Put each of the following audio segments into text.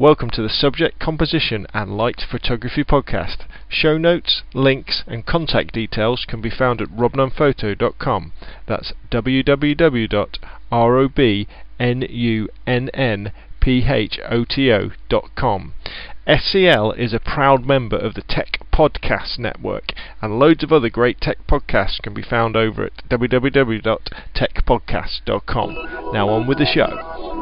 Welcome to the Subject Composition and Light Photography Podcast. Show notes, links, and contact details can be found at robnunnphoto.com. That's www.robnunnphoto.com. SCL is a proud member of the Tech Podcast Network, and loads of other great tech podcasts can be found over at www.techpodcast.com. Now on with the show.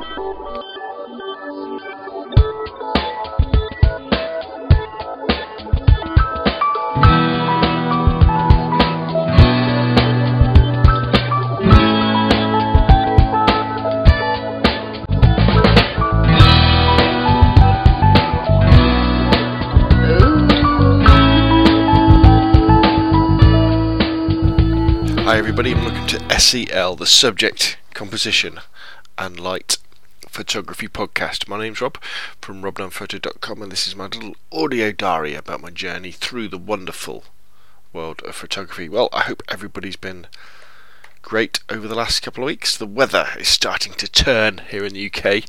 Hi everybody and welcome to SCL, the Subject, Composition and Light Photography Podcast. My name's Rob from robnunnphoto.com and this is my little audio diary about my journey through the wonderful world of photography. Well, I hope everybody's been great over the last couple of weeks. The weather is starting to turn here in the UK,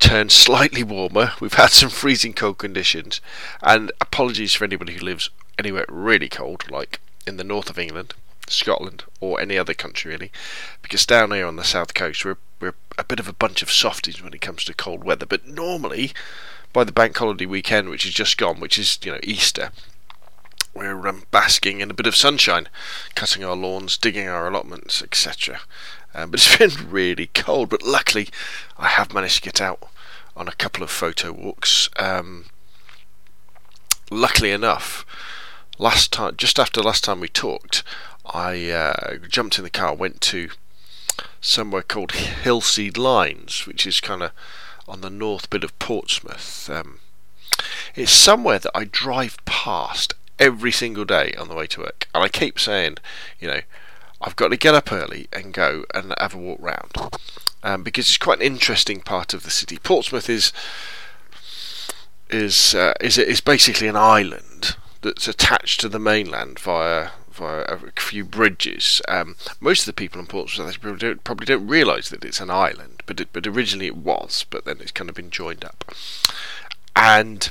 turn slightly warmer. We've had some freezing cold conditions and apologies for anybody who lives anywhere really cold like in the north of England Scotland or any other country really, because down here on the south coast we're we're a bit of a bunch of softies when it comes to cold weather. But normally, by the bank holiday weekend, which is just gone, which is you know Easter, we're um, basking in a bit of sunshine, cutting our lawns, digging our allotments, etc. Um, but it's been really cold. But luckily, I have managed to get out on a couple of photo walks. Um, luckily enough, last time, just after last time we talked, I uh, jumped in the car, went to somewhere called Hilsea Lines, which is kind of on the north bit of Portsmouth. Um, it's somewhere that I drive past every single day on the way to work, and I keep saying, you know, I've got to get up early and go and have a walk round um, because it's quite an interesting part of the city. Portsmouth is is uh, is is basically an island that's attached to the mainland via via a few bridges. Um, most of the people in Portsmouth probably don't, probably don't realise that it's an island, but it, but originally it was, but then it's kind of been joined up. And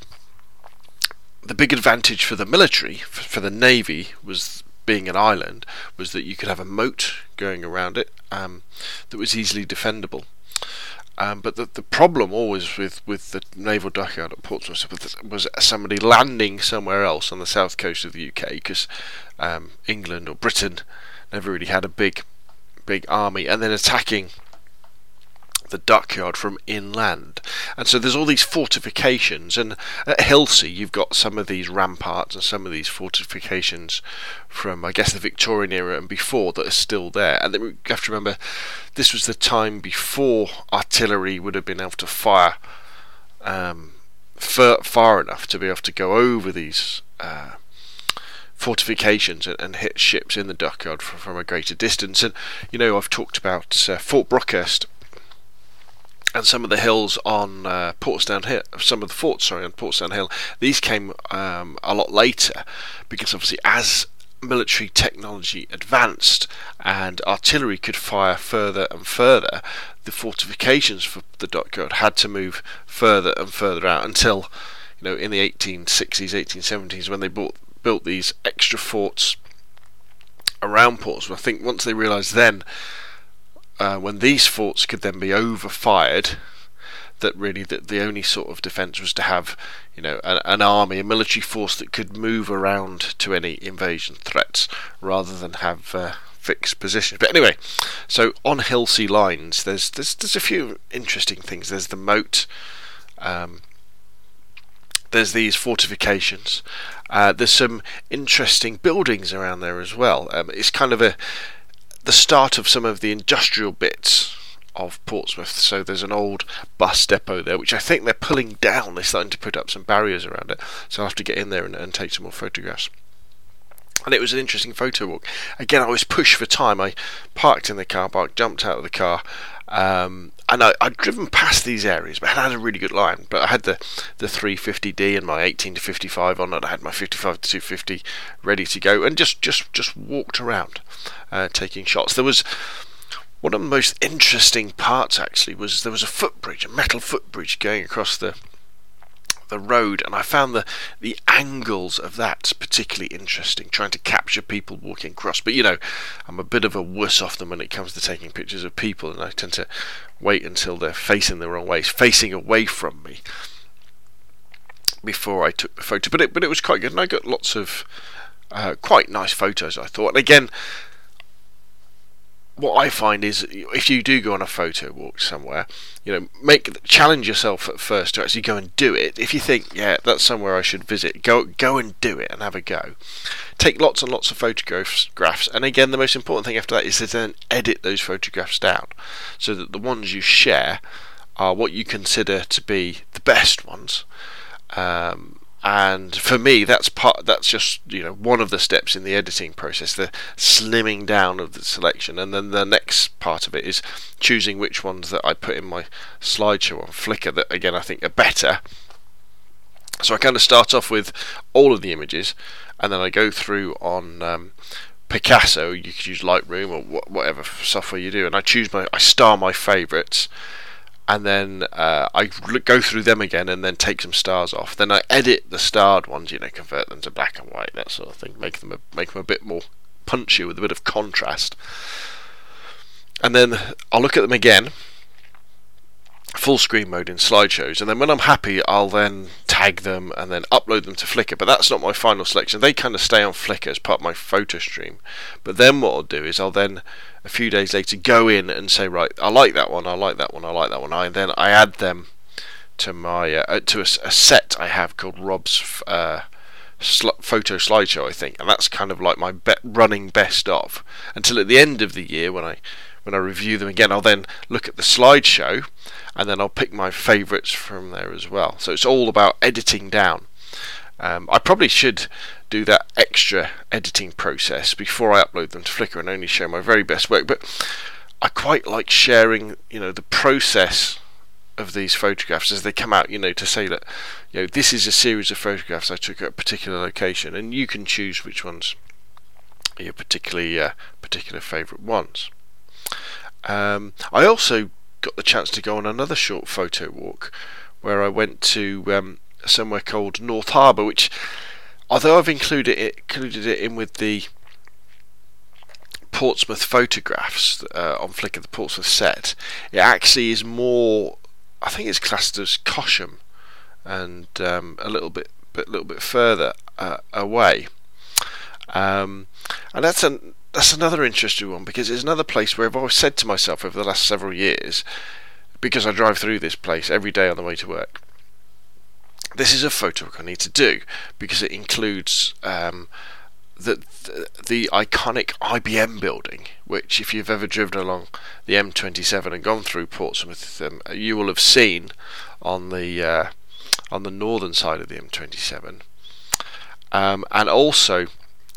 the big advantage for the military, for, for the navy, was being an island, was that you could have a moat going around it um, that was easily defendable. Um, but the, the problem always with, with the naval dockyard at Portsmouth was somebody landing somewhere else on the south coast of the UK because um, England or Britain never really had a big big army and then attacking the dockyard from inland. And so there's all these fortifications, and at Hilsea you've got some of these ramparts and some of these fortifications from, I guess, the Victorian era and before that are still there. And then we have to remember this was the time before artillery would have been able to fire um, far, far enough to be able to go over these. Uh, fortifications and, and, hit ships in the dockyard from, from, a greater distance. And you know, I've talked about uh, Fort Brockhurst and some of the hills on uh, Portsdown Hill, some of the forts, sorry, on Portsdown Hill, these came um, a lot later because obviously as military technology advanced and artillery could fire further and further, the fortifications for the dockyard had to move further and further out until, you know, in the 1860s, 1870s, when they bought, built these extra forts around Portsmouth. I think once they realised then uh, when these forts could then be overfired, that really the only sort of defence was to have, you know, an, an, army, a military force that could move around to any invasion threats, rather than have uh, fixed positions. But anyway, so on Hilsea lines, there's there's there's a few interesting things. There's the moat. Um, there's these fortifications. Uh, there's some interesting buildings around there as well. Um, it's kind of a the start of some of the industrial bits of Portsmouth. So there's an old bus depot there, which I think they're pulling down. They're starting to put up some barriers around it. So I'll have to get in there and, and take some more photographs. And it was an interesting photo walk. Again, I was pushed for time. I parked in the car park, jumped out of the car, um, and I, would driven past these areas, but I had a really good line. But I had the, the 350D and my 18 to 55 on it. I had my 55 to 250 ready to go, and just just just walked around, uh, taking shots. There was one of the most interesting parts actually was there was a footbridge, a metal footbridge going across the the road, and I found the the angles of that particularly interesting, trying to capture people walking across. But you know, I'm a bit of a wuss off them when it comes to taking pictures of people, and I tend to wait until they're facing the wrong way, facing away from me, before I took the photo. But it but it was quite good, and I got lots of uh, quite nice photos. I thought, and again what I find is if you do go on a photo walk somewhere, you know, make challenge yourself at first to actually go and do it. If you think, yeah, that's somewhere I should visit, go go and do it and have a go. Take lots and lots of photographs, and again, the most important thing after that is to then edit those photographs down, so that the ones you share are what you consider to be the best ones. Um, and for me that's part that's just you know one of the steps in the editing process the slimming down of the selection. And then the next part of it is choosing which ones that I put in my slideshow on Flickr that again I think are better. So I kind of start off with all of the images and then I go through on um, Picasa. You could use Lightroom or whatever software you do and I choose my I star my favorites and then uh, I go through them again and then take some stars off. Then I edit the starred ones, you know, convert them to black and white, that sort of thing, make them a, make them a bit more punchy with a bit of contrast. And then I'll look at them again full screen mode in slideshows and then when I'm happy I'll then tag them and then upload them to Flickr but that's not my final selection. They kind of stay on Flickr as part of my photo stream but then what I'll do is I'll then a few days later go in and say right I like that one I like that one I like that one I then I add them to my uh, to a, a, set I have called Rob's uh, sl- photo slideshow I think and that's kind of like my be- running best of until at the end of the year when I when I review them again I'll then look at the slideshow and then I'll pick my favourites from there as well. So it's all about editing down. Um, I probably should do that extra editing process before I upload them to Flickr and only show my very best work. But I quite like sharing, you know, the process of these photographs as they come out. You know, to say that, you know, this is a series of photographs I took at a particular location, and you can choose which ones are your particularly uh, particular favourite ones. Um, I also got the chance to go on another short photo walk where I went to um, somewhere called North Harbour, which, although I've included it, included it in with the Portsmouth photographs uh, on Flickr, the Portsmouth set, it actually is more. I think it's classed as Cosham, and um, a little bit, a little bit further uh, away. Um, and that's an that's another interesting one because it's another place where I've always said to myself over the last several years, because I drive through this place every day on the way to work. This is a photo I need to do because it includes um, the, the, the iconic IBM building, which if you've ever driven along the M27 and gone through Portsmouth, um, you will have seen on the uh, on the northern side of the M27, um, and also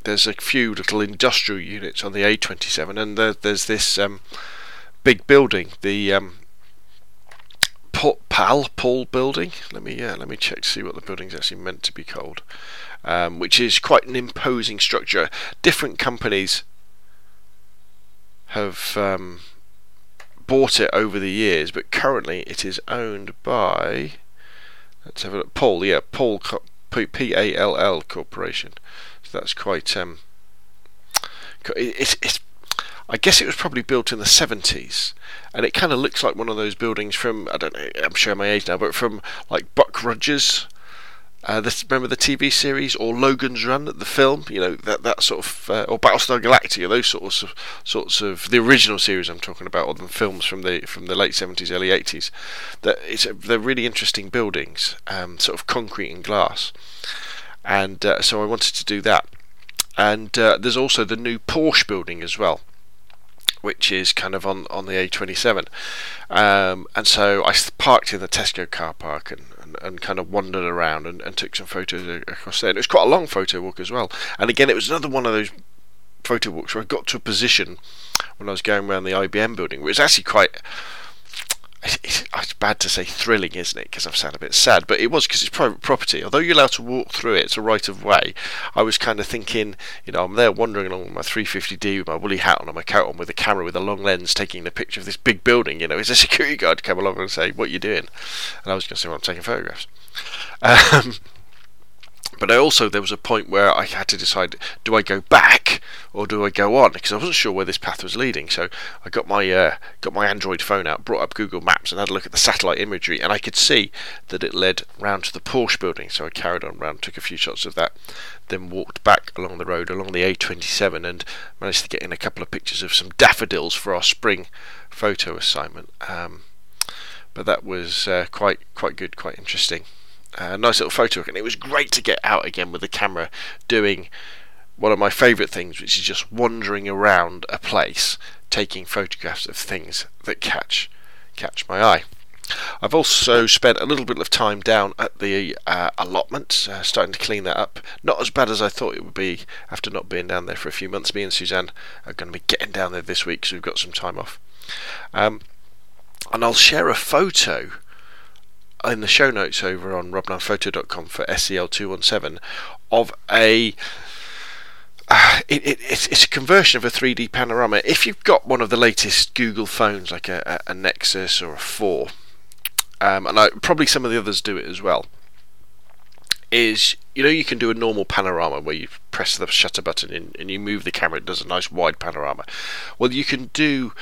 there's a few little industrial units on the A27, and there, there's this um, big building, the um, Pal Pall building. Let me yeah, let me check to see what the building's actually meant to be called, um, which is quite an imposing structure. Different companies have um, bought it over the years, but currently it is owned by. Let's have a look. Pall, yeah, Pall P A L L Corporation. So that's quite. Um, it's, it's, I guess it was probably built in the 70s, and it kind of looks like one of those buildings from I don't know. I'm showing my age now, but from like Buck Rogers. Uh, this, remember the TV series or Logan's Run, the film? You know that that sort of uh, or Battlestar Galactica, those sorts of sorts of the original series I'm talking about, or the films from the from the late 70s, early 80s. That it's they're really interesting buildings, um, sort of concrete and glass and uh, so I wanted to do that. And uh, there's also the new Porsche building as well, which is kind of on on the A27. Um, and so I parked in the Tesco car park and, and, and kind of wandered around and, and, took some photos across there. And it was quite a long photo walk as well. And again, it was another one of those photo walks where I got to a position when I was going around the IBM building, which was actually quite it's, it's bad to say thrilling, isn't it? Because I've sounded a bit sad, but it was because it's private property. Although you're allowed to walk through it, it's a right of way. I was kind of thinking, you know, I'm there wandering along with my 350D with my woolly hat on and my coat on with a camera with a long lens taking a picture of this big building. You know, is a security guard come along and say, What are you doing? And I was going to say, Well, I'm taking photographs. Um, but I also there was a point where I had to decide: do I go back or do I go on? Because I wasn't sure where this path was leading. So I got my uh, got my Android phone out, brought up Google Maps, and had a look at the satellite imagery, and I could see that it led round to the Porsche building. So I carried on round, took a few shots of that, then walked back along the road along the A27, and managed to get in a couple of pictures of some daffodils for our spring photo assignment. Um, but that was uh, quite quite good, quite interesting a nice little photo and it was great to get out again with the camera doing one of my favourite things, which is just wandering around a place taking photographs of things that catch catch my eye. I've also spent a little bit of time down at the uh, allotment, uh, starting to clean that up. Not as bad as I thought it would be after not being down there for a few months. Me and Suzanne are going to be getting down there this week, so we've got some time off. Um, and I'll share a photo in the show notes over on robnunnphoto.com for SCL217 of a uh, it, it, it's, it's, a conversion of a 3D panorama. If you've got one of the latest Google phones, like a, a Nexus or a 4, um, and I, probably some of the others do it as well, is you know you can do a normal panorama where you press the shutter button and, and you move the camera, it does a nice wide panorama. Well, you can do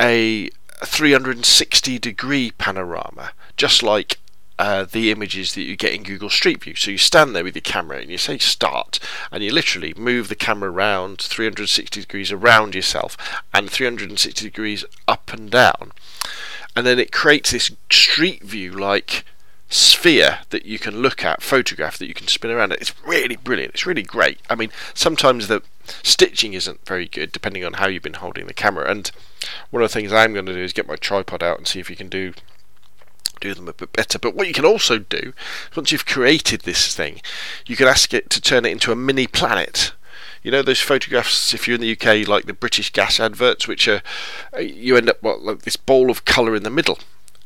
a 360 degree panorama, just like uh, the images that you get in Google Street View. So you stand there with your camera and you say start, and you literally move the camera around 360 degrees around yourself and 360 degrees up and down. And then it creates this street view like sphere that you can look at, photograph that you can spin around. It's really brilliant. It's really great. I mean, sometimes the stitching isn't very good depending on how you've been holding the camera. And one of the things I'm going to do is get my tripod out and see if you can do do them a bit better. But what you can also do, once you've created this thing, you can ask it to turn it into a mini planet. You know those photographs, if you're in the UK, like the British gas adverts, which are you end up what, like this ball of colour in the middle,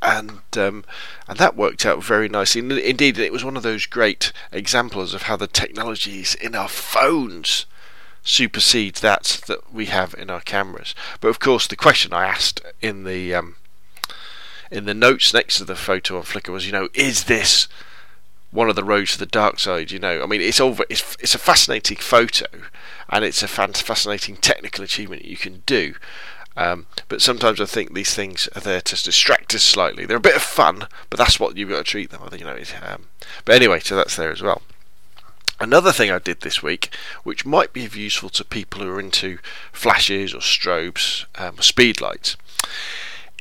and um, and that worked out very nicely. Indeed, it was one of those great examples of how the technologies in our phones supersede that that we have in our cameras. But of course, the question I asked in the um, in the notes next to the photo on Flickr was, you know, is this one of the roads to the dark side? You know, I mean, it's all it's it's a fascinating photo, and it's a fascinating technical achievement you can do. Um, but sometimes I think these things are there to distract us slightly. They're a bit of fun, but that's what you've got to treat them. I think you know. Um, but anyway, so that's there as well. Another thing I did this week, which might be useful to people who are into flashes or strobes, um, or speed lights,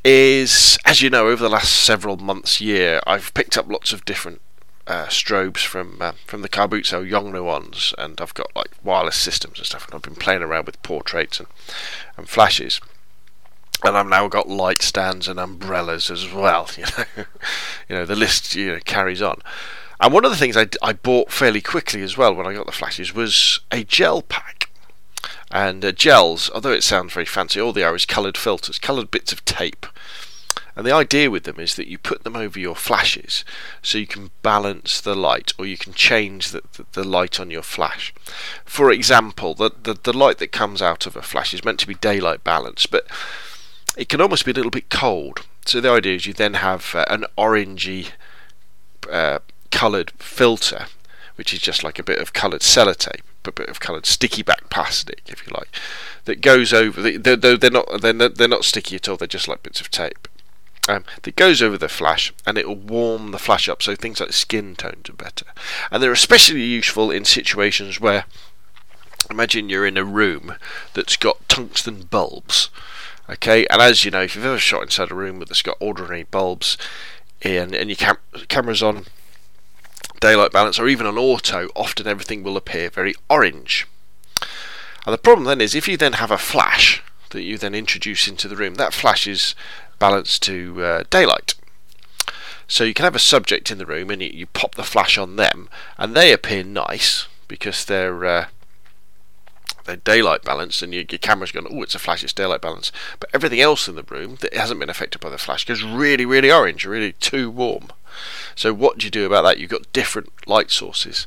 is as you know, over the last several months, year, I've picked up lots of different uh, strobes from uh, from the Karbuzzo Yongnuo ones, and I've got like wireless systems and stuff, and I've been playing around with portraits and, and flashes and I've now got light stands and umbrellas as well. You know, you know the list you know, carries on. And one of the things I, I bought fairly quickly as well when I got the flashes was a gel pack. And uh, gels, although it sounds very fancy, all they are is coloured filters, coloured bits of tape. And the idea with them is that you put them over your flashes so you can balance the light or you can change the, the, the light on your flash. For example, the, the, the light that comes out of a flash is meant to be daylight balanced, but it can almost be a little bit cold. So the idea is you then have uh, an orangey uh, coloured filter, which is just like a bit of coloured sellotape, a bit of coloured sticky back plastic, if you like, that goes over. The, they're, they're not they're, they're not sticky at all. They're just like bits of tape. Um, that goes over the flash and it will warm the flash up so things like skin tones are better. And they're especially useful in situations where imagine you're in a room that's got tungsten bulbs Okay, and as you know, if you've ever shot inside a room that's got ordinary bulbs in, and your cam- camera's on daylight balance or even on auto, often everything will appear very orange. And the problem then is if you then have a flash that you then introduce into the room, that flash is balanced to uh, daylight. So you can have a subject in the room and you, you, pop the flash on them, and they appear nice because they're uh, they're daylight balanced, and your, your camera's going, oh, it's a flash, it's daylight balance. But everything else in the room that hasn't been affected by the flash goes really, really orange, really too warm. So what do you do about that? You've got different light sources.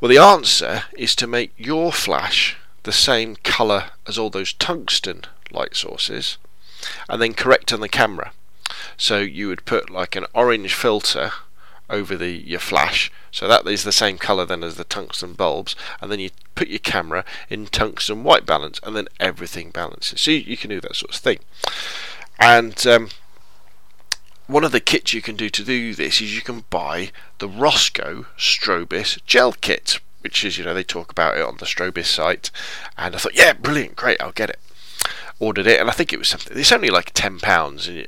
Well, the answer is to make your flash the same colour as all those tungsten light sources, and then correct on the camera. So you would put like an orange filter over the your flash. So that is the same color then as the tungsten bulbs. And then you put your camera in tungsten white balance and then everything balances. So you, you can do that sort of thing. And um, one of the kits you can do to do this is you can buy the Rosco Strobist gel kit which is you know they talk about it on the Strobist site. And I thought yeah brilliant great I'll get it. Ordered it, and I think it was something. It's only like ten pounds, uh,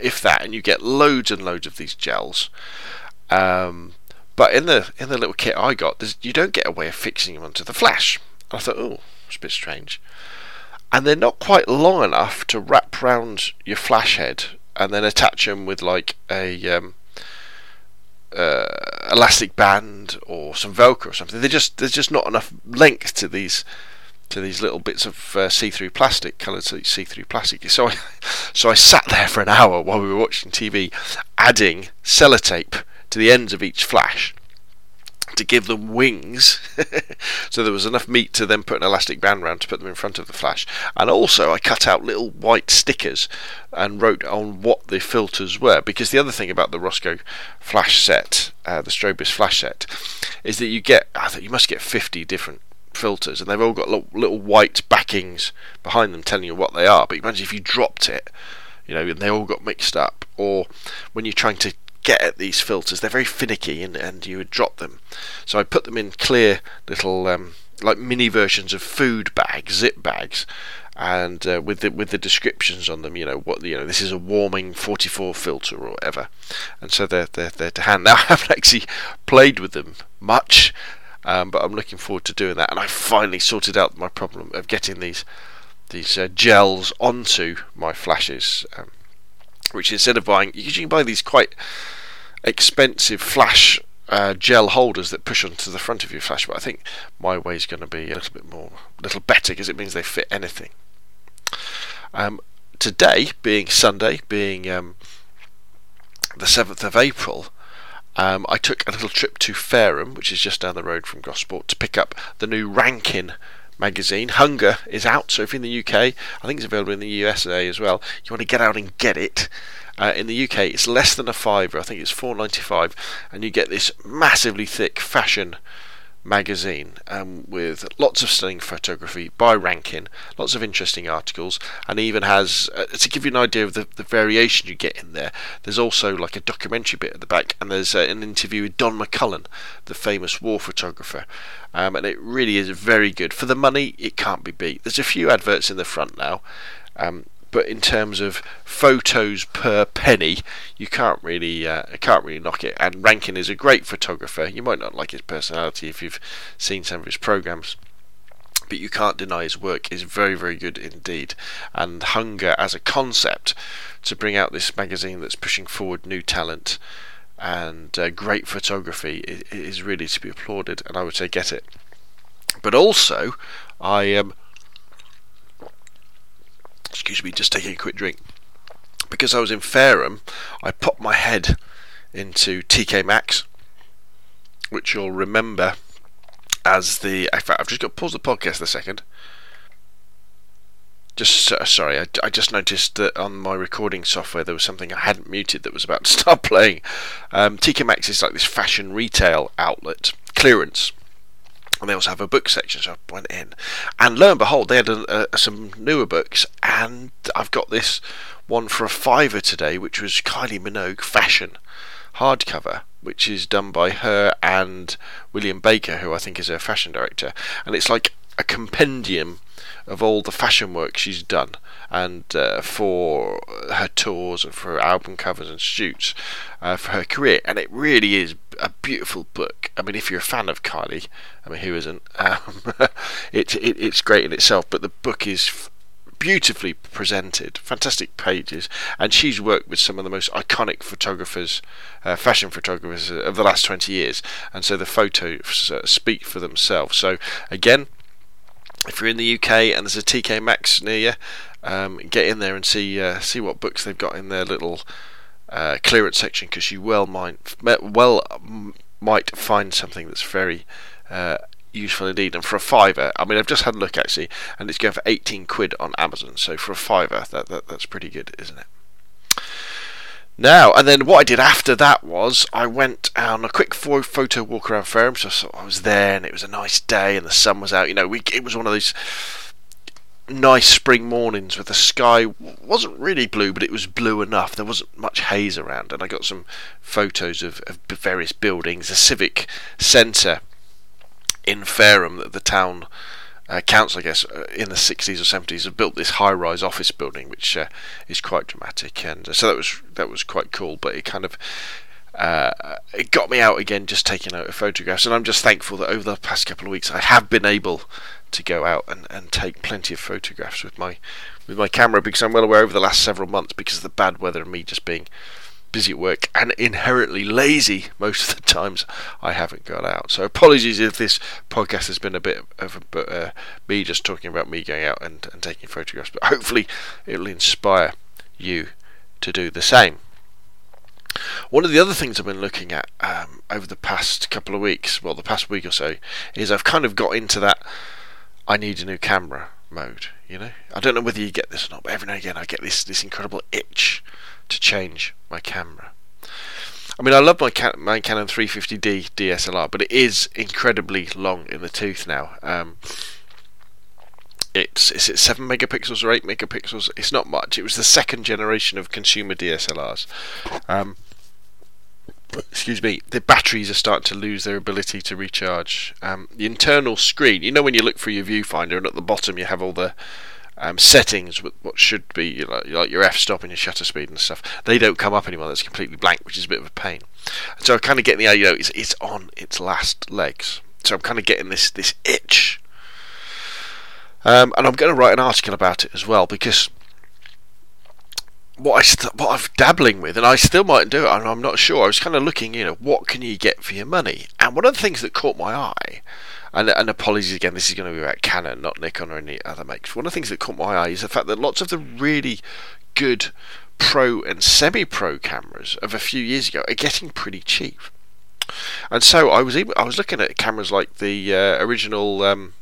if that, and you get loads and loads of these gels. Um, but in the in the little kit I got, you don't get a way of fixing them onto the flash. I thought, oh, it's a bit strange. And they're not quite long enough to wrap round your flash head and then attach them with like a um, uh, elastic band or some Velcro or something. They just there's just not enough length to these to these little bits of uh, see-through plastic, coloured see-through plastic. So I, so I sat there for an hour while we were watching TV, adding sellotape to the ends of each flash to give them wings. So there was enough meat to then put an elastic band around to put them in front of the flash. And also I cut out little white stickers and wrote on what the filters were because the other thing about the Rosco flash set uh, the Strobist flash set is that you get I think you must get 50 different filters, and they've all got little, little white backings behind them telling you what they are. But imagine if you dropped it, you know, and they all got mixed up, or when you're trying to get at these filters, they're very finicky, and, and you would drop them. So I put them in clear little, um, like mini versions of food bags, zip bags, and uh, with the with the descriptions on them, you know what you know. This is a warming 44 filter or whatever, and so they're they're, they're to hand. Now I haven't actually played with them much. Um, but I'm looking forward to doing that, and I finally sorted out my problem of getting these these uh, gels onto my flashes. Um, which instead of buying, you can buy these quite expensive flash uh, gel holders that push onto the front of your flash. But I think my way is going to be a little bit more, a little better because it means they fit anything. Um, today, being Sunday, being um, the seventh of April, um, I took a little trip to Fareham, which is just down the road from Gosport, to pick up the new Rankin magazine. Hunger is out, so if you're in the UK, I think it's available in the USA as well. You want to get out and get it. Uh, in the UK, it's less than a fiver. I think it's 4.95, and you get this massively thick fashion magazine um, with lots of stunning photography by Rankin, lots of interesting articles, and even has uh, to give you an idea of the, the variation you get in there. There's also like a documentary bit at the back, and there's uh, an interview with Don McCullin, the famous war photographer, um, and it really is very good for the money. It can't be beat. There's a few adverts in the front now. Um, but in terms of photos per penny, you can't really uh, can't really knock it. And Rankin is a great photographer. You might not like his personality if you've seen some of his programs, but you can't deny his work is very very good indeed. And Hunger as a concept to bring out this magazine that's pushing forward new talent and uh, great photography is, really to be applauded. And I would say get it. But also, I am. Um, excuse me, just taking a quick drink. Because I was in Fareham, I popped my head into TK Maxx, which you'll remember as the. In fact, I've just got to pause the podcast a second. Just uh, sorry, I, I, just noticed that on my recording software there was something I hadn't muted that was about to start playing. Um, TK Maxx is like this fashion retail outlet, clearance and they also have a book section, so I went in, and lo and behold, they had a, a, some newer books, and I've got this one for a fiver today, which was Kylie Minogue Fashion hardcover, which is done by her and William Baker, who I think is her fashion director, and it's like a compendium of all the fashion work she's done and uh, for her tours and for her album covers and shoots uh, for her career. And it really is a beautiful book. I mean if you're a fan of Kylie I mean who isn't? Um, it, it, it's great in itself but the book is beautifully presented, fantastic pages, and she's worked with some of the most iconic photographers, uh, fashion photographers of the last 20 years, and so the photos uh, speak for themselves. So, again, if you're in the UK and there's a TK Maxx near you, um, get in there and see uh, see what books they've got in their little uh, clearance section because you well might well might find something that's very uh, useful indeed. And for a fiver, I mean, I've just had a look actually, and it's going for 18 quid on Amazon. So for a fiver, that, that that's pretty good, isn't it? Now, and then what I did after that was I went on a quick photo walk around Fareham. So I was there, and it was a nice day, and the sun was out. You know, we it was one of those nice spring mornings with the sky wasn't really blue, but it was blue enough. There wasn't much haze around, and I got some photos of, of various buildings, a civic centre in Fareham that the town uh, council, I guess, uh, in the 60s or 70s, have built this high-rise office building, which uh, is quite dramatic, and uh, so that was that was quite cool. But it kind of uh, it got me out again, just taking out photographs, and I'm just thankful that over the past couple of weeks I have been able to go out and, and take plenty of photographs with my with my camera because I'm well aware over the last several months because of the bad weather and me just being busy at work and inherently lazy most of the times I haven't got out. So apologies if this podcast has been a bit of a, uh, me just talking about me going out and, and taking photographs, but hopefully it'll inspire you to do the same. One of the other things I've been looking at um, over the past couple of weeks, well, the past week or so, is I've kind of got into that I need a new camera mode. You know, I don't know whether you get this or not, but every now and again I get this this incredible itch to change my camera. I mean, I love my, Can- my Canon 350D DSLR, but it is incredibly long in the tooth now. Um, it's is it seven megapixels or eight megapixels? It's not much. It was the second generation of consumer DSLRs. Um, excuse me, the batteries are starting to lose their ability to recharge. Um, the internal screen, you know, when you look through your viewfinder and at the bottom you have all the um, settings with what should be know, like your f-stop and your shutter speed and stuff, they don't come up anymore. That's completely blank, which is a bit of a pain. And so I'm kind of getting the idea, you know, it's, it's on its last legs. So I'm kind of getting this this itch. Um, and I'm going to write an article about it as well because what I st- what I'm dabbling with, and I still might do it. I'm, I'm not sure. I was kind of looking, you know, what can you get for your money? And one of the things that caught my eye, and, and apologies again, this is going to be about Canon, not Nikon or any other makes. One of the things that caught my eye is the fact that lots of the really good pro and semi-pro cameras of a few years ago are getting pretty cheap. And so I was able, I was looking at cameras like the uh, original um,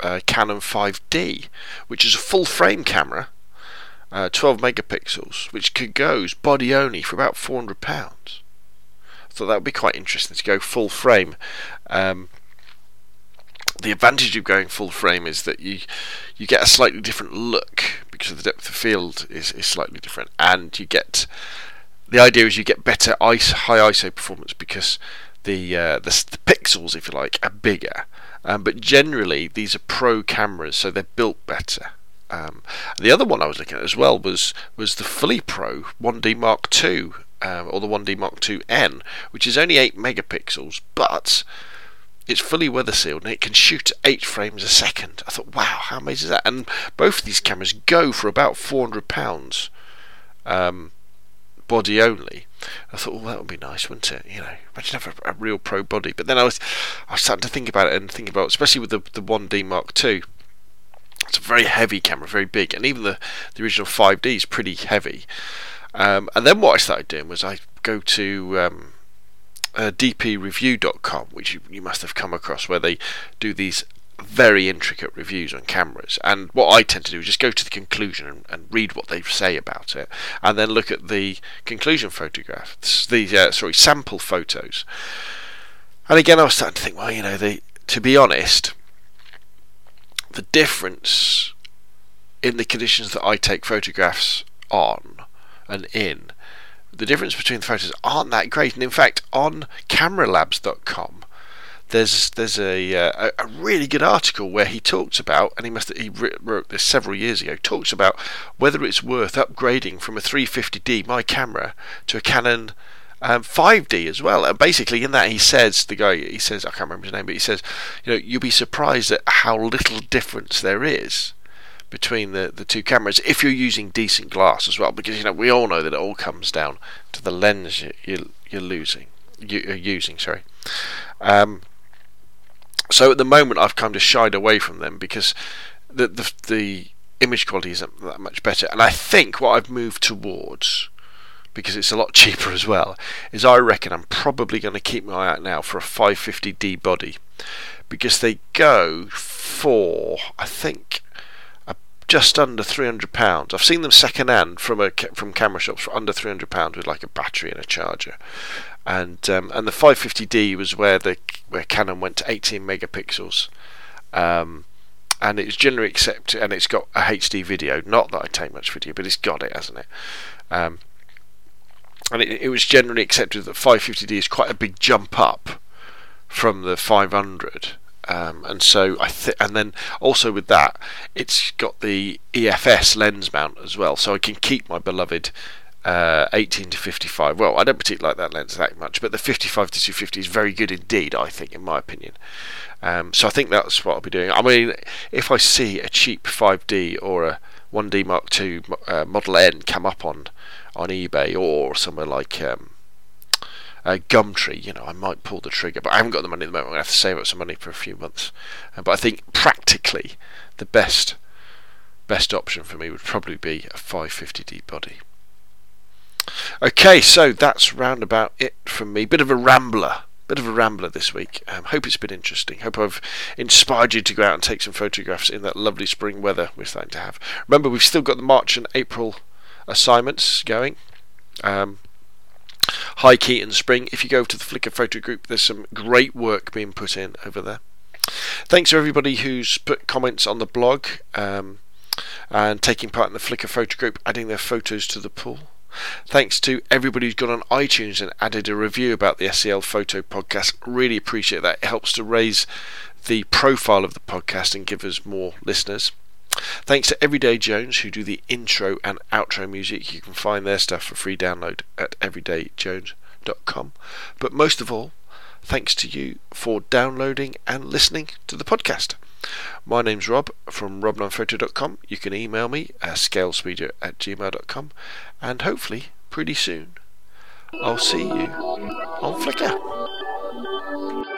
uh, Canon 5D, which is a full frame camera uh, 12 megapixels, which could go body only for about 400 pounds. I thought that would be quite interesting to go full frame. Um, the advantage of going full frame is that you you get a slightly different look because the depth of field is, is slightly different, and you get the idea is you get better high ISO performance because the, uh, the, the pixels, if you like, are bigger. Um, but generally, these are pro cameras, so they're built better. Um, the other one I was looking at as well was was the fully pro 1D Mark II um, or the 1D Mark II N, which is only 8 megapixels, but it's fully weather sealed and it can shoot at 8 frames a second. I thought, wow, how amazing is that? And both of these cameras go for about 400 pounds. Um, body only. I thought, well, that would be nice, wouldn't it? You know, imagine have a, a, real pro body. But then I was, I was starting to think about it and think about, especially with the the 1D Mark II. It's a very heavy camera, very big, and even the, the original 5D is pretty heavy. Um, and then what I started doing was I go to um, uh, dpreview.com, which you, you must have come across, where they do these very intricate reviews on cameras. And what I tend to do is just go to the conclusion and, and read what they say about it, and then look at the conclusion photographs, the uh, sorry sample photos. And again, I was starting to think, well, you know, they, to be honest, the difference in the conditions that I take photographs on and in, the difference between the photos aren't that great. And in fact, on cameralabs.com, there's there's a, uh, a really good article where he talks about, and he must he wrote this several years ago, talks about whether it's worth upgrading from a 350D my camera to a Canon um, 5D as well. And basically, in that he says the guy he says I can't remember his name, but he says you know you'll be surprised at how little difference there is between the, the two cameras if you're using decent glass as well because you know we all know that it all comes down to the lens you, you're losing you, are using sorry um, So at the moment, I've kind of shied away from them because the the, the image quality isn't that much better. And I think what I've moved towards, because it's a lot cheaper as well, is I reckon I'm probably going to keep my eye out now for a 550D body because they go for I think just under three hundred pounds. I've seen them second hand from a from camera shops for under three hundred pounds with like a battery and a charger. And um, and the 550D was where the where Canon went to 18 megapixels, um, and it's generally accepted. And it's got a HD video. Not that I take much video, but it's got it, hasn't it? Um, and it, it was generally accepted that 550D is quite a big jump up from the 500 um, and so I th- and then also with that, it's got the EFS lens mount as well, so I can keep my beloved uh, 18 to 55. Well, I don't particularly like that lens that much, but the 55 to 250 is very good indeed, I think, in my opinion. Um, so I think that's what I'll be doing. I mean, if I see a cheap 5D or a 1D Mark II uh, Model N come up on on eBay or somewhere like um, uh, Gumtree, you know, I might pull the trigger, but I haven't got the money at the moment. I'm going to have to save up some money for a few months. Uh, but I think practically the best best option for me would probably be a 550D body. Okay, so that's round about it from me. Bit of a rambler. Bit of a rambler this week. Um, hope it's been interesting. Hope I've inspired you to go out and take some photographs in that lovely spring weather we're starting to have. Remember, we've still got the March and April assignments going. Um, High Key and Spring. If you go to the Flickr photo group, there's some great work being put in over there. Thanks to everybody who's put comments on the blog um, and taking part in the Flickr photo group, adding their photos to the pool. Thanks to everybody who's gone on iTunes and added a review about the SCL Photo Podcast. Really appreciate that. It helps to raise the profile of the podcast and give us more listeners. Thanks to Everyday Jones who do the intro and outro music. You can find their stuff for free download at everydayjones.com. But most of all, thanks to you for downloading and listening to the podcast. My name's Rob from robnunnphoto.com. You can email me at scalespeeder at gmail.com and hopefully pretty soon I'll see you on Flickr.